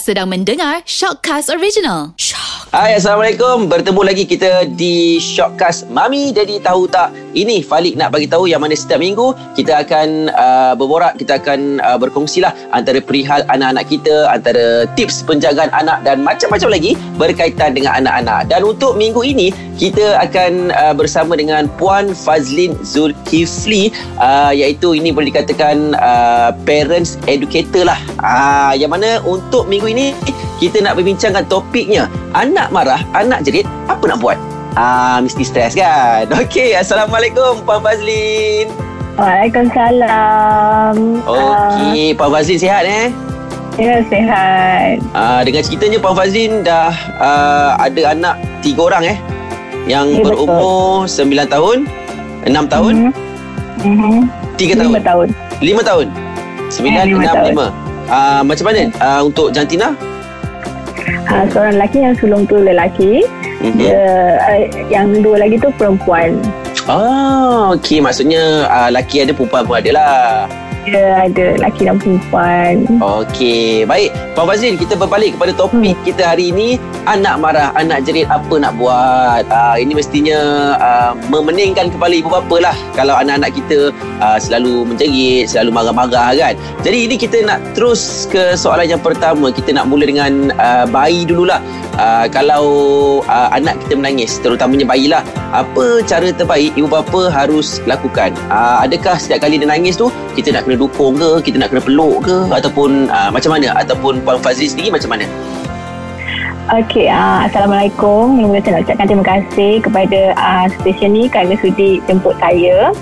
Sedang mendengar Shockcast Original. Shock. Hai Assalamualaikum. Bertemu lagi kita di Shockcast. Mami Daddy Tahu Tak? Ini Falik nak bagi tahu yang mana setiap minggu Kita akan uh, berborak Kita akan uh, berkongsi lah Antara perihal anak-anak kita Antara tips penjagaan anak Dan macam-macam lagi Berkaitan dengan anak-anak. Dan untuk minggu ini Kita akan uh, bersama dengan Puan Fazlin Zulkifli uh, Iaitu ini boleh dikatakan uh, Parents Educator lah. Uh, Yang mana untuk minggu ini Kita nak berbincangkan topiknya Anak marah, anak jerit, apa nak buat? Ah, mesti stres kan? Okey, Assalamualaikum Puan Fazlin. Waalaikumsalam. Okey, uh, Puan Fazlin sihat eh? Ya, sihat. Ah, dengan ceritanya Puan Fazlin dah uh, ada anak tiga orang eh? Yang ya, berumur sembilan tahun, enam tahun, mm-hmm. tiga tahun. Lima tahun. Lima tahun. Sembilan, ya, enam, lima. Uh, macam mana uh, untuk jantina? Ha, seorang lelaki yang sulung tu lelaki. Mm-hmm. Dia, uh, yang dua lagi tu perempuan. Ah, okey. Maksudnya uh, lelaki ada, perempuan pun ada lah. Ya, ada lelaki dan perempuan. Okey. Baik. Puan Fazil, kita berbalik kepada topik hmm. kita hari ini. Anak marah, anak jerit, apa nak buat? Uh, ini mestinya uh, memeningkan kepala ibu bapa lah. Kalau anak-anak kita uh, selalu menjerit, selalu marah-marah kan. Jadi ini kita nak terus ke soalan yang pertama. Kita nak mula dengan uh, bayi dululah. Uh, kalau uh, anak kita menangis, terutamanya bayi lah. Apa cara terbaik ibu bapa harus lakukan? Uh, adakah setiap kali dia nangis tu, kita nak kena dukung ke kita nak kena peluk ke ataupun uh, macam mana ataupun Puan Fazli sendiri macam mana Okey, uh, Assalamualaikum. Mula-mula saya nak ucapkan terima kasih kepada uh, stesen ni kerana sudi jemput saya.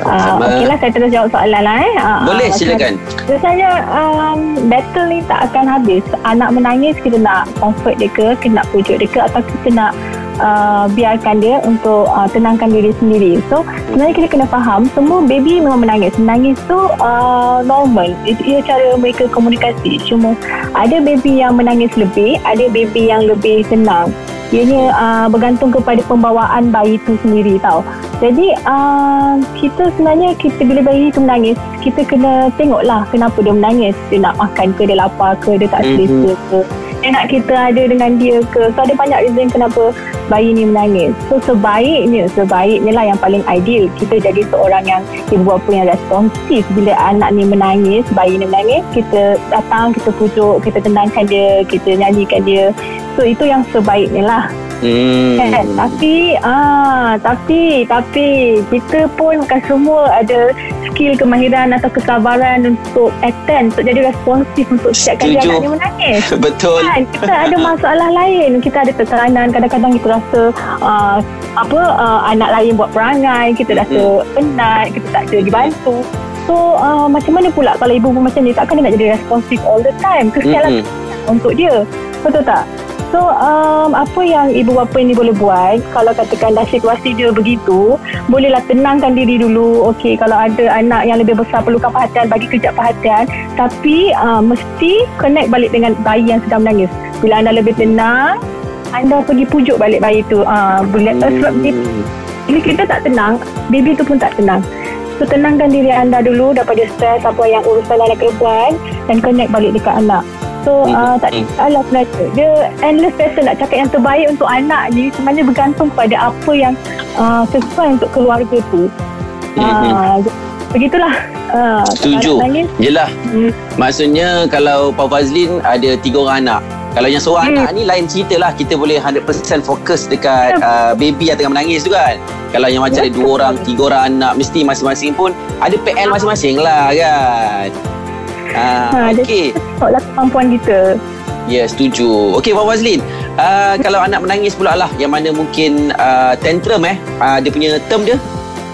Uh, Okeylah, saya terus jawab soalan lah. Eh. Uh, Boleh, silakan. Biasanya um, battle ni tak akan habis. Anak menangis, kita nak comfort dia ke, kita nak pujuk dia ke atau kita nak uh, biarkan dia untuk uh, tenangkan diri sendiri. So sebenarnya kita kena faham semua baby memang menangis. Menangis tu uh, normal. Itu ia cara mereka komunikasi. Cuma ada baby yang menangis lebih, ada baby yang lebih tenang. Ianya uh, bergantung kepada pembawaan bayi itu sendiri tau. Jadi uh, kita sebenarnya kita bila bayi itu menangis, kita kena tengoklah kenapa dia menangis. Dia nak makan ke, dia lapar ke, dia tak selesa mm-hmm. ke dia nak kita ada dengan dia ke? So ada banyak reason kenapa bayi ni menangis. So sebaiknya sebaiknya lah yang paling ideal kita jadi seorang yang ibu bapa yang responsif bila anak ni menangis bayi ni menangis kita datang kita pujuk kita tenangkan dia kita nyanyikan dia. So itu yang sebaiknya lah Hmm. Kan? Tapi ah tapi tapi kita pun kan semua ada skill kemahiran atau kesabaran untuk attend untuk jadi responsif untuk setiap kali anak ni menangis. Betul. Kan? Kita ada masalah lain. Kita ada tekanan. Kadang-kadang kita rasa uh, apa uh, anak lain buat perangai, kita rasa hmm. penat, kita tak ada dibantu. So uh, macam mana pula kalau ibu pun macam ni takkan dia nak jadi responsif all the time. Kesialan mm-hmm. untuk dia. Betul tak? So um, apa yang ibu bapa ini boleh buat? Kalau katakan dah situasi dia begitu bolehlah tenangkan diri dulu. Okey kalau ada anak yang lebih besar perlukan perhatian bagi kejap perhatian. Tapi uh, mesti connect balik dengan bayi yang sedang menangis. Bila anda lebih tenang anda pergi pujuk balik bayi tu. Uh, uh, sebab dia, bila kita tak tenang baby tu pun tak tenang. So tenangkan diri anda dulu daripada stres apa yang urusan anak perempuan dan connect balik dekat anak. So hmm. uh, tak salah sebenarnya Dia endless person nak cakap yang terbaik untuk anak ni. Sebenarnya bergantung pada apa yang uh, sesuai untuk keluarga tu. Uh, Begitulah. Uh, Setuju. Yelah. Hmm. Maksudnya kalau Pak Fazlin ada tiga orang anak. Kalau yang seorang hmm. anak ni lain cerita lah. Kita boleh 100% fokus dekat uh, baby yang tengah menangis tu kan. Kalau yang macam ada dua orang, tiga orang anak Mesti masing-masing pun ada PL masing-masing lah kan Ah, ha, okey. Tengoklah kemampuan kita. Ya, yeah, setuju. Okey, Puan Wazlin. Uh, kalau anak menangis pula lah, yang mana mungkin uh, tantrum eh. Uh, dia punya term dia,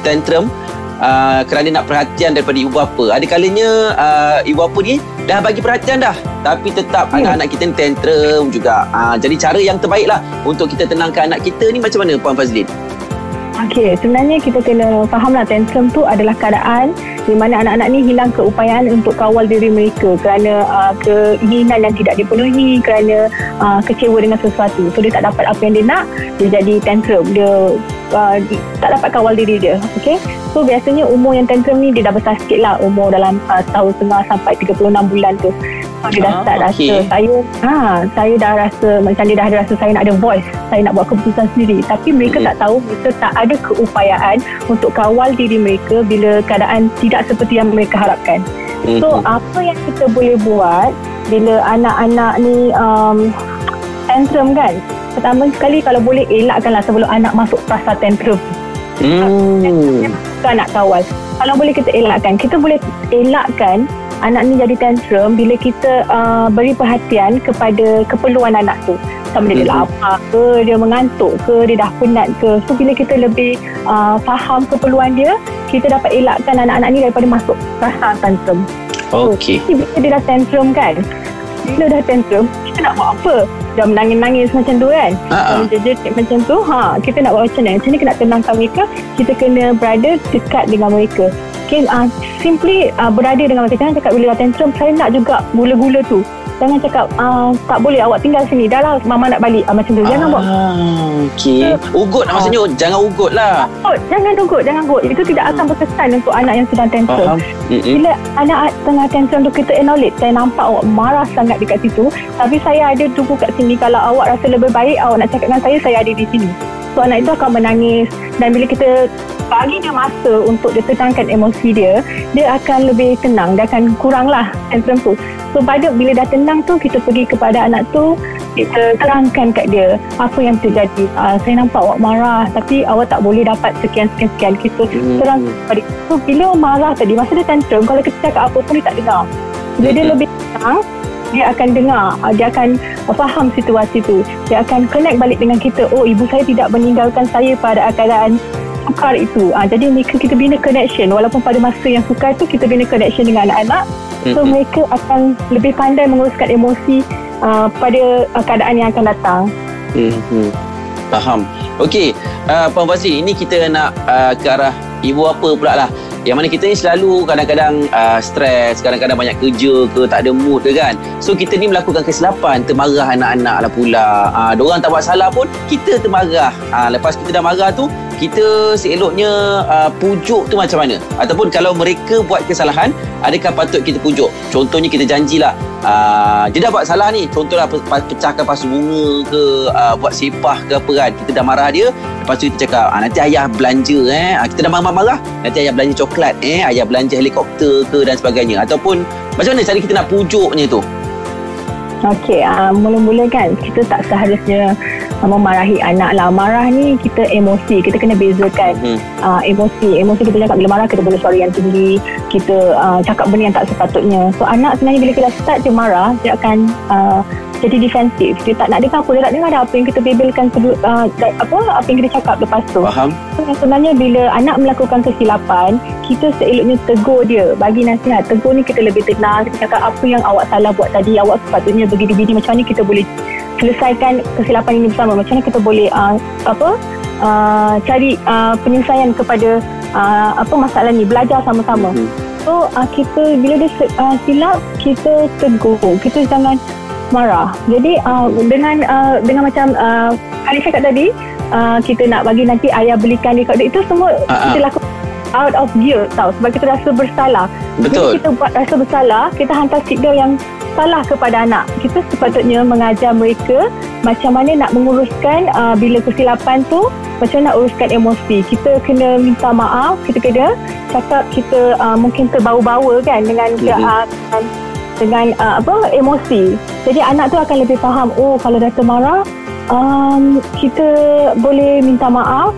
tantrum. Uh, kerana nak perhatian daripada ibu bapa. Ada kalanya uh, ibu bapa ni dah bagi perhatian dah. Tapi tetap hmm. anak-anak kita ni tantrum juga. Uh, jadi cara yang terbaik lah untuk kita tenangkan anak kita ni macam mana Puan Fazlin? Okey, sebenarnya kita kena fahamlah tantrum tu adalah keadaan di mana anak-anak ni hilang keupayaan untuk kawal diri mereka kerana uh, keinginan yang tidak dipenuhi, kerana uh, kecewa dengan sesuatu. So dia tak dapat apa yang dia nak, dia jadi tantrum. Dia uh, tak dapat kawal diri dia okay so biasanya umur yang tantrum ni dia dah besar sikit lah umur dalam uh, tahun setengah sampai 36 bulan tu dia dah Ah, start rasa saya ha, saya dah rasa macam dia dah rasa saya nak ada voice saya nak buat keputusan sendiri tapi mereka Mhm. tak tahu mereka tak ada keupayaan untuk kawal diri mereka bila keadaan tidak seperti yang mereka harapkan So Mhm. apa yang kita boleh buat bila anak-anak ni um, tantrum kan Pertama sekali kalau boleh elakkanlah sebelum anak masuk fasa tantrum Hmm. Kita nak kawal Kalau boleh kita elakkan Kita boleh elakkan anak ni jadi tantrum bila kita uh, beri perhatian kepada keperluan anak tu sama dia Mhm. lapar ke dia mengantuk ke dia dah penat ke so bila kita lebih uh, faham keperluan dia kita dapat elakkan anak-anak ni daripada masuk rasa tantrum Okey. Jadi bila dia dah tantrum kan Bila dah tantrum Kita nak buat apa Dah menangis-nangis macam tu kan? Menjerit macam tu ha, Kita nak buat macam mana? Macam mana kita nak tenangkan mereka? Kita kena berada dekat dengan mereka. Okay, uh, simply uh, berada dengan mereka. Jangan cakap bila tantrum Saya nak juga gula-gula tu Jangan cakap uh, Tak boleh awak tinggal sini. Dah lah mama nak balik. Uh, Macam tu. Jangan buat. Ah, Okey. Ugut lah maksudnya. Jangan ugut lah. kot Jangan ugut Jangan ugut. Itu tidak akan berkesan Untuk anak yang sedang tantrum Faham? Mm-mm. Bila anak tengah tantrum tu kita acknowledge Saya nampak awak marah sangat dekat situ. Tapi saya ada tunggu kat sini. Kalau awak rasa lebih baik Awak nak cakap dengan saya Saya ada di sini. So anak itu akan menangis. Dan bila kita bagi dia masa Untuk dia tenangkan emosi dia Dia akan lebih tenang Dia akan kurang lah tantrum tu So pada bila dah tenang tu Kita pergi kepada anak tu kita terangkan kat dia apa yang terjadi. Uh, saya nampak awak marah tapi awak tak boleh dapat sekian-sekian-sekian. Kita Hmm. terang kepada dia. So bila marah tadi, masa dia tantrum, kalau kita cakap apa pun dia tak dengar. Bila dia lebih tenang, dia akan dengar, uh, dia akan faham situasi tu. Dia akan connect balik dengan kita. Oh, ibu saya tidak meninggalkan saya pada keadaan sukar itu. Uh, jadi mereka kita bina connection walaupun pada masa yang sukar tu kita bina connection dengan anak-anak. So Mm-mm. mereka akan lebih pandai menguruskan emosi uh, pada uh, keadaan yang akan datang. Hmm. Faham. Okey, uh, Puan Fazli, ini kita nak uh, ke arah ibu apa pula lah. Yang mana kita ni selalu kadang-kadang uh, stres, kadang-kadang banyak kerja ke, tak ada mood ke kan. So kita ni melakukan kesilapan, termarah anak-anak lah pula. Uh, diorang tak buat salah pun, kita termarah. Uh, lepas kita dah marah tu, kita seeloknya uh, pujuk tu macam mana? Ataupun kalau mereka buat kesalahan, adakah patut kita pujuk? Contohnya kita janjilah, uh, dia dah buat salah ni. Contohlah pe- pe- pecahkan pasu bunga ke, uh, buat sepah ke apa kan. Kita dah marah dia, lepas tu kita cakap, ah, nanti ayah belanja eh. Ah, kita dah marah-marah, nanti ayah belanja coklat eh. Ayah belanja helikopter ke dan sebagainya. Ataupun macam mana cara kita nak pujuknya tu? Okey, uh, mula-mula kan kita tak seharusnya memarahi anak lah. Marah ni kita emosi. Kita kena bezakan Hmm. uh, emosi. Emosi kita cakap bila marah kita boleh suara yang tinggi. Kita uh, cakap benda yang tak sepatutnya. So anak sebenarnya bila kita start dia marah, dia akan uh, jadi defensif. Dia tak nak dengar apa. Dia tak dengar dah apa yang kita bebelkan sebelum, uh, apa apa yang kita cakap lepas tu. Faham? Sebenarnya bila anak melakukan kesilapan, kita seeloknya tegur dia, bagi nasihat. Tegur ni kita lebih tenang, kita cakap apa yang awak salah buat tadi, awak sepatutnya begini-begini, macam mana kita boleh selesaikan kesilapan ini bersama. Macam mana kita boleh uh, apa uh, cari uh, penyelesaian kepada uh, apa masalah ni, belajar sama-sama. Hmm. So uh, kita bila dia uh, silap, kita tegur. Kita jangan marah. Jadi uh, dengan uh, dengan macam uh, Ali cakap tadi, uh, kita nak bagi nanti ayah belikan dia kat dia. Itu semua ah. kita lakukan out of guilt tau sebab kita rasa bersalah. Betul. kita buat rasa bersalah, kita hantar signal yang salah kepada anak. Kita sepatutnya mengajar mereka macam mana nak menguruskan uh, bila kesilapan tu, macam nak uruskan emosi. Kita kena minta maaf, kita kena cakap kita uh, mungkin terbawa-bawa kan dengan Mhm. mm-hmm. uh, dengan uh, apa emosi. Jadi anak tu akan lebih faham, oh kalau dah termarah, um, kita boleh minta maaf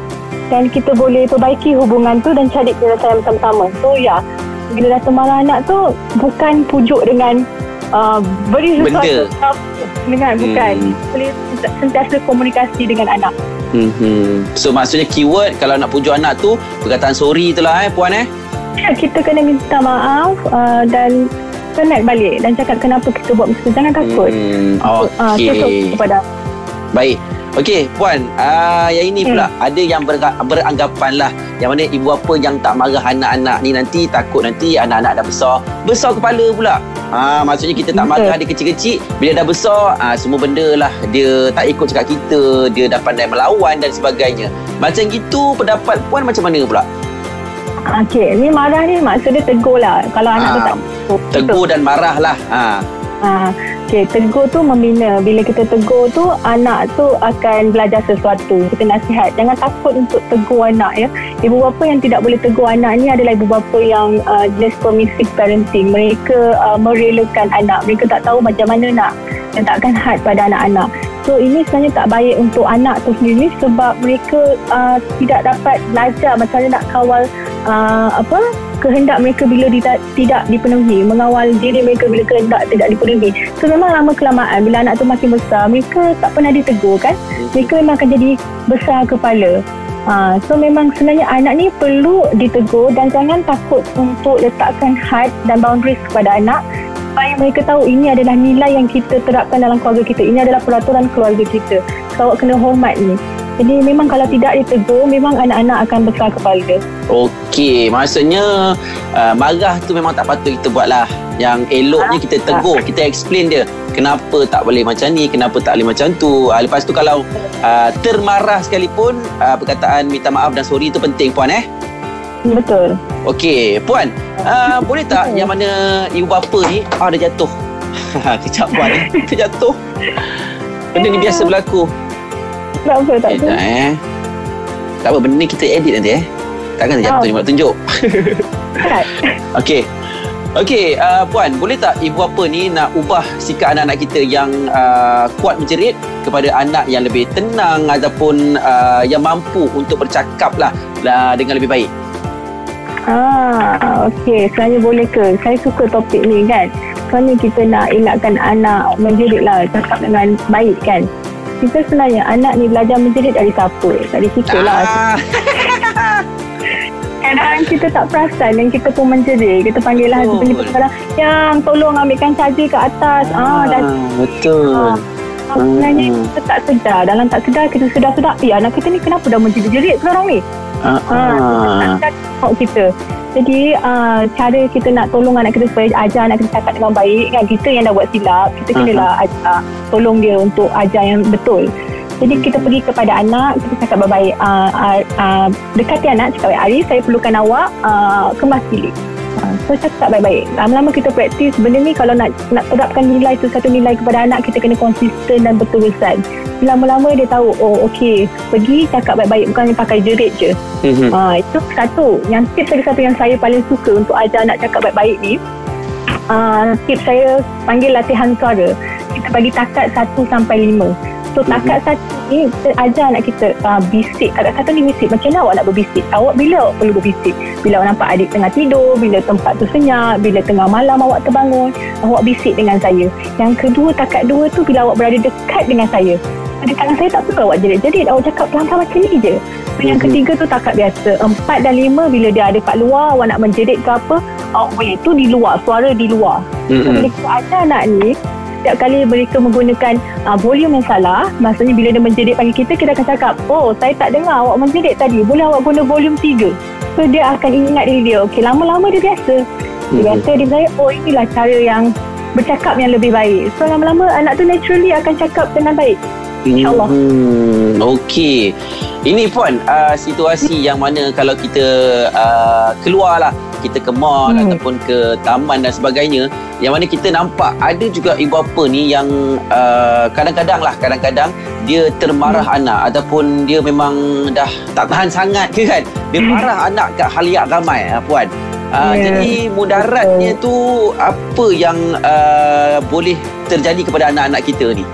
dan kita boleh perbaiki hubungan tu dan cari penyelesaian bersama-sama. So ya, bila dah termarah anak tu bukan pujuk dengan uh, beri Benda. sesuatu dengan bukan Hmm. boleh sentiasa komunikasi dengan anak. Hmm. So maksudnya keyword kalau nak pujuk anak tu perkataan sorry tu lah eh puan eh. Ya, kita kena minta maaf uh, dan connect balik dan cakap kenapa kita buat macam tu. Jangan takut. Hmm. Ah, tutup Okey. kepada Baik. Okey, puan, uh, yang ini pula ada yang berga- beranggapan lah yang mana ibu apa yang tak marah anak-anak ni nanti takut nanti anak-anak dah besar, besar kepala pula. Ah, maksudnya kita tak Betul. marah dia kecil-kecil, bila dah besar, ah, semua benda lah dia tak ikut cakap kita, dia dah pandai melawan dan sebagainya. Macam gitu pendapat puan macam mana pula? Okey, ni marah ni maksud dia tegur lah. Kalau anak tu Ah, tak Tegur dan marah lah. Ha. Ha, okay, tegur tu membina. Bila kita tegur tu, anak tu akan belajar sesuatu. Kita nasihat. Jangan takut untuk tegur anak ya. Ibu bapa yang tidak boleh tegur anak ni adalah ibu bapa yang uh, jenis permissive parenting. Mereka uh, merelakan anak. Mereka tak tahu macam mana nak letakkan had pada anak-anak. So ini sebenarnya tak baik untuk anak tu sendiri sebab mereka uh, tidak dapat belajar macam mana nak kawal uh, apa kehendak mereka bila tidak, tidak dipenuhi mengawal diri mereka bila kehendak tidak dipenuhi so memang lama kelamaan bila anak tu makin besar mereka tak pernah ditegur kan mereka memang akan jadi besar kepala Ha, so memang sebenarnya anak ni perlu ditegur dan jangan takut untuk letakkan had dan boundaries kepada anak supaya mereka tahu ini adalah nilai yang kita terapkan dalam keluarga kita. Ini adalah peraturan keluarga kita. So awak kena hormat ni. Jadi memang kalau tidak ditegur, memang anak-anak akan besar kepala. Okey, maksudnya uh, marah tu memang tak patut kita buat lah. Yang eloknya kita tegur, kita explain dia. Kenapa tak boleh macam ni, kenapa tak boleh macam tu. Uh, lepas tu kalau uh, termarah sekalipun, uh, perkataan minta maaf dan sorry tu penting puan eh. Betul. Okey, puan, uh, boleh tak yang mana ibu bapa ni, ah dia jatuh. Kejap puan eh, dia jatuh. Benda ni biasa berlaku. Tak apa, tak apa. Sekejap eh. Tak apa, benda ni kita edit nanti eh. Takkan jatuh Oh. tunjuk. Kan? Okey. Okey, uh, puan, boleh tak ibu bapa ni nak ubah sikap anak-anak kita yang uh, kuat menjerit kepada anak yang lebih tenang ataupun uh, yang mampu untuk bercakap lah, lah dengan lebih baik? Ah, okey. Sebenarnya boleh ke? Saya suka topik ni kan. Sebenarnya kita nak elakkan anak menjerit lah. Cakap dengan baik kan. Kita sebenarnya anak ni belajar menjerit dari siapa? Dari kita lah. Ah, Kadang kita tak perasan dan kita pun menjerit. Kita panggil lah Betul. husband kita kadang, yang tolong ambilkan caja ke atas. Ah, dan betul. Ah, sebenarnya kita tak sedar. Dalam tak sedar kita sedar-sedar. Eh anak kita ni kenapa dah menjerit-jerit sekarang ni? Ha, tak tengok kita. Jadi uh, cara kita nak tolong anak kita supaya ajar anak kita cakap dengan baik kan kita yang dah buat silap kita Aha. kenalah ajar tolong dia untuk ajar yang betul. Jadi kita pergi kepada anak kita cakap baik-baik uh, uh, uh, dekati anak cakap baik Ari saya perlukan awak uh, kemas bilik. Uh, so cakap baik-baik. Lama-lama kita praktis benda ni kalau nak nak terapkan nilai tu satu nilai kepada anak kita kena konsisten dan berterusan. Lama-lama dia tahu oh okey pergi cakap baik-baik bukan pakai jerit je. Mhm. Ha, itu satu. Yang tips lagi satu yang saya paling suka untuk ajar anak cakap baik-baik ni. Uh, tips saya panggil latihan suara. Kita bagi takat 1 sampai 5. So takat satu ni kita ajar anak kita uh, bisik. Takat satu ni bisik. Macam mana awak nak berbisik? Awak bila awak perlu berbisik? Bila awak nampak adik tengah tidur, bila tempat tu senyap, bila tengah malam awak terbangun, awak bisik dengan saya. Yang kedua, takat dua tu bila awak berada dekat dengan saya. Dekat dengan saya tak perlu awak jerit-jerit. Awak cakap pelan-pelan macam ni je. So, yang Mhm. ketiga tu takat biasa. Empat dan lima bila dia ada kat luar, awak nak menjerit ke apa, awak boleh. Tu di luar, suara di luar. So, Mhm. bila kita ajar anak ni, setiap kali mereka menggunakan uh, volume yang salah, maksudnya bila dia menjerit panggil kita, kita akan cakap, oh saya tak dengar awak menjerit tadi, boleh awak guna volume tiga. So dia akan ingat diri dia, okey lama-lama dia biasa. Dia Mhm. biasa dia saya, oh inilah cara yang bercakap yang lebih baik. So lama-lama anak tu naturally akan cakap dengan baik. InsyaAllah. Hmm, Okey. Ini puan uh, situasi yang mana kalau kita uh, keluar lah kita ke mall Hmm. ataupun ke taman dan sebagainya yang mana kita nampak ada juga ibu bapa ni yang uh, kadang-kadang lah kadang-kadang dia termarah anak ataupun dia memang dah tak tahan sangat ke kan dia Hmm. marah anak kat haliak ramai ah, puan Uh, Ya, Jadi mudaratnya tu apa yang uh, boleh terjadi kepada anak-anak kita ni?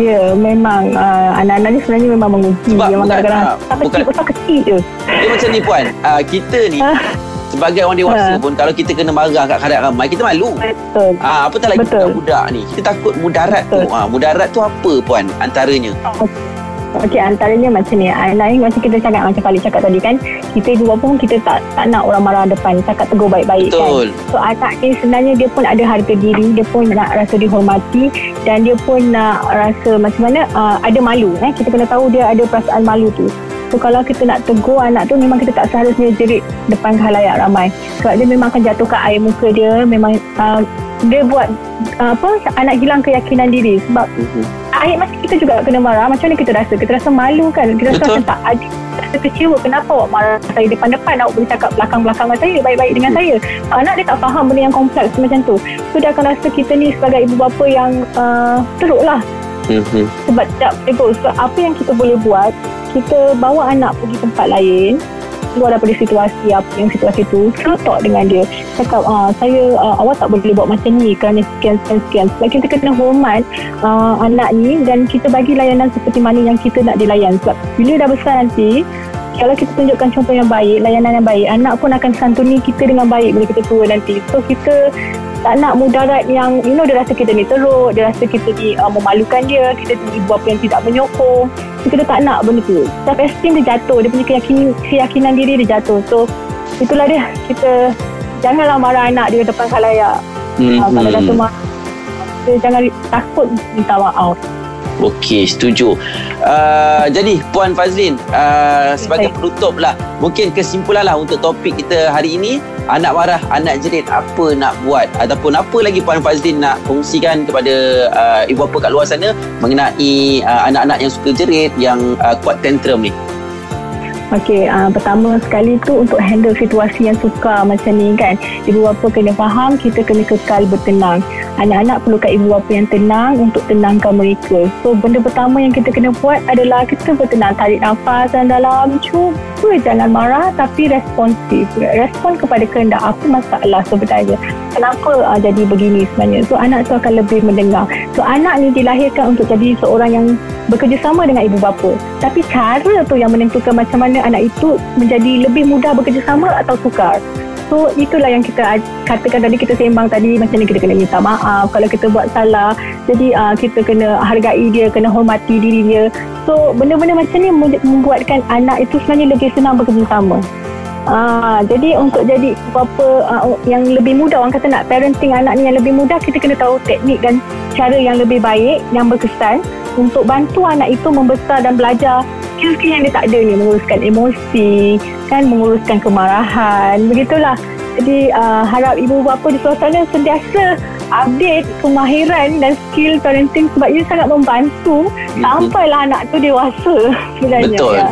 Ya, memang uh, anak-anak ni sebenarnya memang menguji. Sebab memang bukan, kadang-kadang ah, tak kecil, besar kecil je. Dia macam ni puan uh, Kita ni Ah. Sebagai orang dewasa Ah. pun Kalau kita kena marah kat khadap ramai Kita malu Betul. Ah, apatah lagi Betul. budak-budak ni Kita takut mudarat tu Betul. ah, Mudarat tu apa puan Antaranya Okey, antaranya macam ni. Ah, Lain macam kita cakap, macam Falik cakap tadi kan. Kita dua pun kita tak tak nak orang marah depan. Cakap tegur baik-baik kan. Betul So anak ni sebenarnya dia pun ada harga diri, dia pun nak rasa dihormati dan dia pun nak rasa macam mana uh, ada malu eh. Kita kena tahu dia ada perasaan malu tu. So kalau kita nak tegur anak tu memang kita tak seharusnya jerit depan khalayak ramai. Sebab dia memang akan jatuhkan air muka dia, memang uh, dia buat uh, apa anak hilang keyakinan diri. Sebab Mhm. akhir masa kita juga kena marah. Macam mana kita rasa? Kita rasa malu kan? Kita rasa Betul. macam tak adil. Kita rasa kecewa. Kenapa awak marah saya depan-depan? Awak boleh cakap belakang-belakang dengan saya baik-baik dengan saya. Anak dia tak faham benda yang kompleks macam tu. So dia akan rasa kita ni sebagai ibu bapa yang uh, teruk lah Mhm. sebab tak ego so apa yang kita boleh buat kita bawa anak pergi tempat lain keluar daripada situasi apa yang situasi tu talk dengan dia. Cakap ah, saya ah, awak tak boleh buat macam ni kerana sekian sekian sekian. Sebab kita kena hormat ah, anak ni dan kita bagi layanan seperti mana yang kita nak dilayan. Sebab bila dah besar nanti kalau kita tunjukkan contoh yang baik layanan yang baik anak pun akan santuni kita dengan baik bila kita tua nanti. So kita tak nak mudarat yang you know dia rasa kita ni teruk dia rasa kita ni uh, memalukan dia kita ni ibu apa yang tidak menyokong so, kita tak nak benda tu. Self esteem dia jatuh. Dia punya keyakinan, keyakinan diri dia jatuh. So itulah dia. Kita janganlah marah anak di depan khalayak. Mhm. uh, kalau kata marah kita jangan takut minta maaf Okey, setuju. Uh, jadi Puan Fazlin, uh, sebagai Baik. penutup lah, mungkin kesimpulan lah untuk topik kita hari ini, anak marah, anak jerit, apa nak buat ataupun apa lagi Puan Fazlin nak kongsikan kepada uh, ibu bapa kat luar sana mengenai uh, anak-anak yang suka jerit, yang uh, kuat tantrum ni. Okey, uh, pertama sekali tu untuk handle situasi yang sukar macam ni kan. Ibu bapa kena faham kita kena kekal bertenang. Anak-anak perlukan ibu bapa yang tenang untuk tenangkan mereka. So benda pertama yang kita kena buat adalah kita bertenang, tarik nafas dan dalam cuba jangan marah tapi responsif. Respon kepada kehendak apa masalah sebenarnya. Kenapa uh, jadi begini sebenarnya. So anak tu akan lebih mendengar. So anak ni dilahirkan untuk jadi seorang yang bekerjasama dengan ibu bapa. Tapi cara tu yang menentukan macam mana anak itu menjadi lebih mudah bekerjasama atau sukar. So itulah yang kita katakan tadi kita sembang tadi macam ni kita kena minta maaf kalau kita buat salah. Jadi uh, kita kena hargai dia, kena hormati diri dia. So benda-benda macam ni mem- membuatkan anak itu sebenarnya lebih senang bekerjasama. Ah, jadi untuk jadi bapa uh, yang lebih mudah orang kata nak parenting anak ni yang lebih mudah kita kena tahu teknik dan cara yang lebih baik yang berkesan untuk bantu anak itu membesar dan belajar skill-skill yang dia tak ada ni menguruskan emosi kan menguruskan kemarahan begitulah jadi uh, harap ibu bapa di luar sana sentiasa update kemahiran dan skill parenting sebab ia sangat membantu sampailah anak tu dewasa sebenarnya Betul. ya.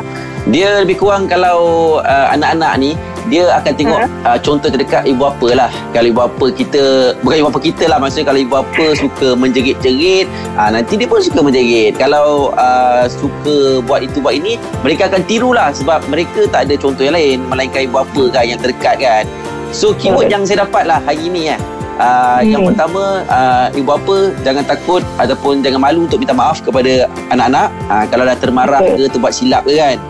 Dia lebih kurang kalau uh, anak-anak ni dia akan tengok uh, contoh terdekat ibu bapa lah. Kalau ibu bapa kita bukan ibu bapa kita lah maksudnya kalau ibu bapa suka menjerit-jerit, uh, nanti dia pun suka menjerit. Kalau uh, suka buat itu buat ini, mereka akan tiru lah sebab mereka tak ada contoh yang lain melainkan ibu bapa kan yang terdekat kan. So keyword Betul. yang saya dapat lah hari ni kan. Uh, Hmm. Yang pertama uh, Ibu bapa Jangan takut Ataupun jangan malu Untuk minta maaf kepada Anak-anak uh, Kalau dah termarah Betul. ke Terbuat silap ke kan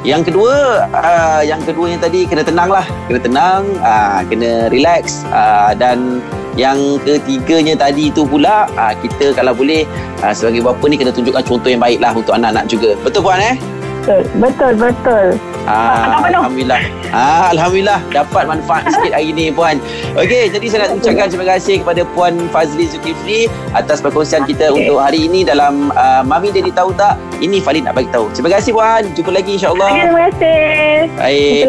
yang kedua, uh, yang kedua yang tadi kena tenang lah, kena tenang, uh, kena relax uh, dan yang ketiganya tadi tu pula uh, kita kalau boleh uh, sebagai bapa ni kena tunjukkan contoh yang baik lah untuk anak-anak juga. Betul puan eh? Betul betul betul Ah. Alhamdulillah. Ah, Alhamdulillah dapat manfaat sikit hari ni puan. Okey, jadi saya nak ucapkan terima kasih kepada Puan Fazli Zulkifli atas perkongsian kita Okey. untuk hari ini dalam uh, Mami Daddy Tahu Tak. Ini Falid nak bagi tahu. Terima kasih puan. Jumpa lagi insya-Allah. Terima kasih Baik.